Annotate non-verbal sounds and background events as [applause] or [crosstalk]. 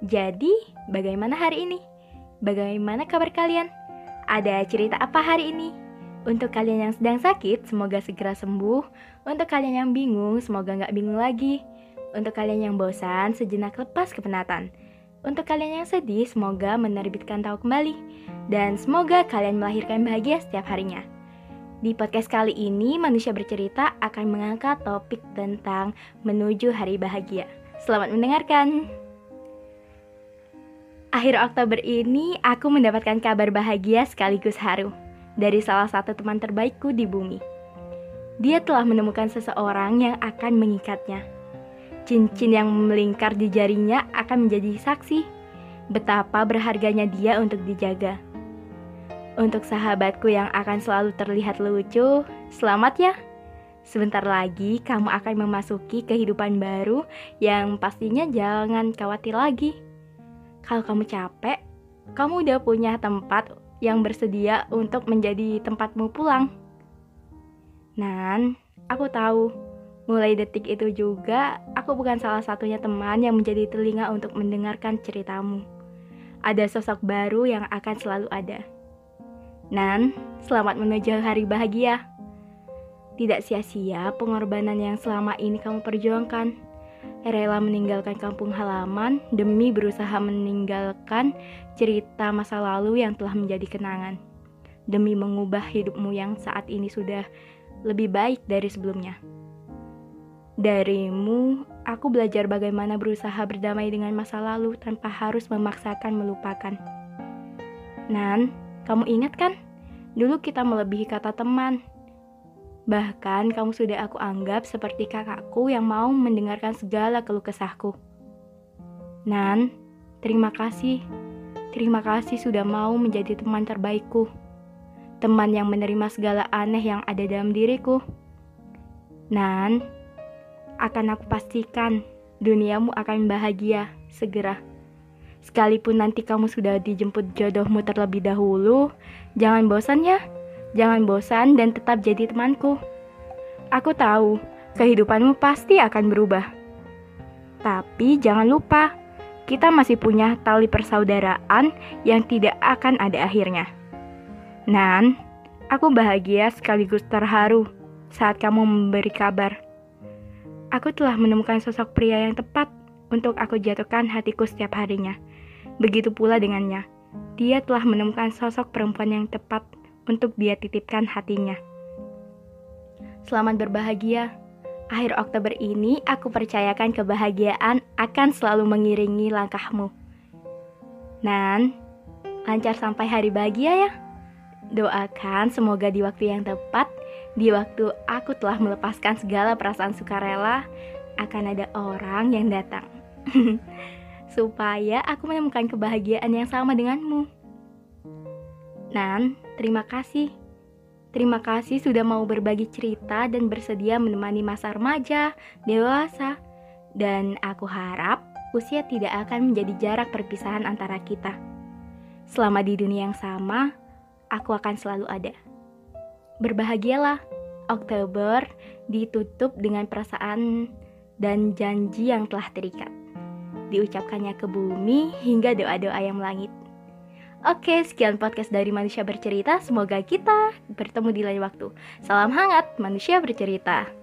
Jadi, bagaimana hari ini? Bagaimana kabar kalian? Ada cerita apa hari ini? Untuk kalian yang sedang sakit, semoga segera sembuh. Untuk kalian yang bingung, semoga nggak bingung lagi. Untuk kalian yang bosan, sejenak lepas kepenatan. Untuk kalian yang sedih, semoga menerbitkan tahu kembali. Dan semoga kalian melahirkan bahagia setiap harinya. Di podcast kali ini, Manusia Bercerita akan mengangkat topik tentang menuju hari bahagia. Selamat mendengarkan! Akhir Oktober ini, aku mendapatkan kabar bahagia sekaligus haru dari salah satu teman terbaikku di bumi. Dia telah menemukan seseorang yang akan mengikatnya. Cincin yang melingkar di jarinya akan menjadi saksi betapa berharganya dia untuk dijaga. Untuk sahabatku yang akan selalu terlihat lucu, selamat ya. Sebentar lagi kamu akan memasuki kehidupan baru yang pastinya jangan khawatir lagi kalau kamu capek, kamu udah punya tempat yang bersedia untuk menjadi tempatmu pulang. Nan, aku tahu, mulai detik itu juga aku bukan salah satunya teman yang menjadi telinga untuk mendengarkan ceritamu. Ada sosok baru yang akan selalu ada. Nan, selamat menuju hari bahagia. Tidak sia-sia pengorbanan yang selama ini kamu perjuangkan rela meninggalkan kampung halaman demi berusaha meninggalkan cerita masa lalu yang telah menjadi kenangan, demi mengubah hidupmu yang saat ini sudah lebih baik dari sebelumnya. Darimu, aku belajar bagaimana berusaha berdamai dengan masa lalu tanpa harus memaksakan melupakan. Nan, kamu ingat kan? Dulu kita melebihi kata teman, Bahkan kamu sudah aku anggap seperti kakakku yang mau mendengarkan segala keluh kesahku. Nan, terima kasih. Terima kasih sudah mau menjadi teman terbaikku. Teman yang menerima segala aneh yang ada dalam diriku. Nan, akan aku pastikan duniamu akan bahagia segera. Sekalipun nanti kamu sudah dijemput jodohmu terlebih dahulu, jangan bosan ya. Jangan bosan dan tetap jadi temanku. Aku tahu, kehidupanmu pasti akan berubah. Tapi jangan lupa, kita masih punya tali persaudaraan yang tidak akan ada akhirnya. Nan, aku bahagia sekaligus terharu saat kamu memberi kabar. Aku telah menemukan sosok pria yang tepat untuk aku jatuhkan hatiku setiap harinya. Begitu pula dengannya. Dia telah menemukan sosok perempuan yang tepat untuk dia titipkan hatinya. Selamat berbahagia. Akhir Oktober ini aku percayakan kebahagiaan akan selalu mengiringi langkahmu. Nan, lancar sampai hari bahagia ya. Doakan semoga di waktu yang tepat, di waktu aku telah melepaskan segala perasaan sukarela, akan ada orang yang datang. [laughs] Supaya aku menemukan kebahagiaan yang sama denganmu. Nan, terima kasih. Terima kasih sudah mau berbagi cerita dan bersedia menemani masa remaja, dewasa. Dan aku harap usia tidak akan menjadi jarak perpisahan antara kita. Selama di dunia yang sama, aku akan selalu ada. Berbahagialah, Oktober ditutup dengan perasaan dan janji yang telah terikat. Diucapkannya ke bumi hingga doa-doa yang melangit. Oke, sekian podcast dari Manusia Bercerita. Semoga kita bertemu di lain waktu. Salam hangat, Manusia Bercerita.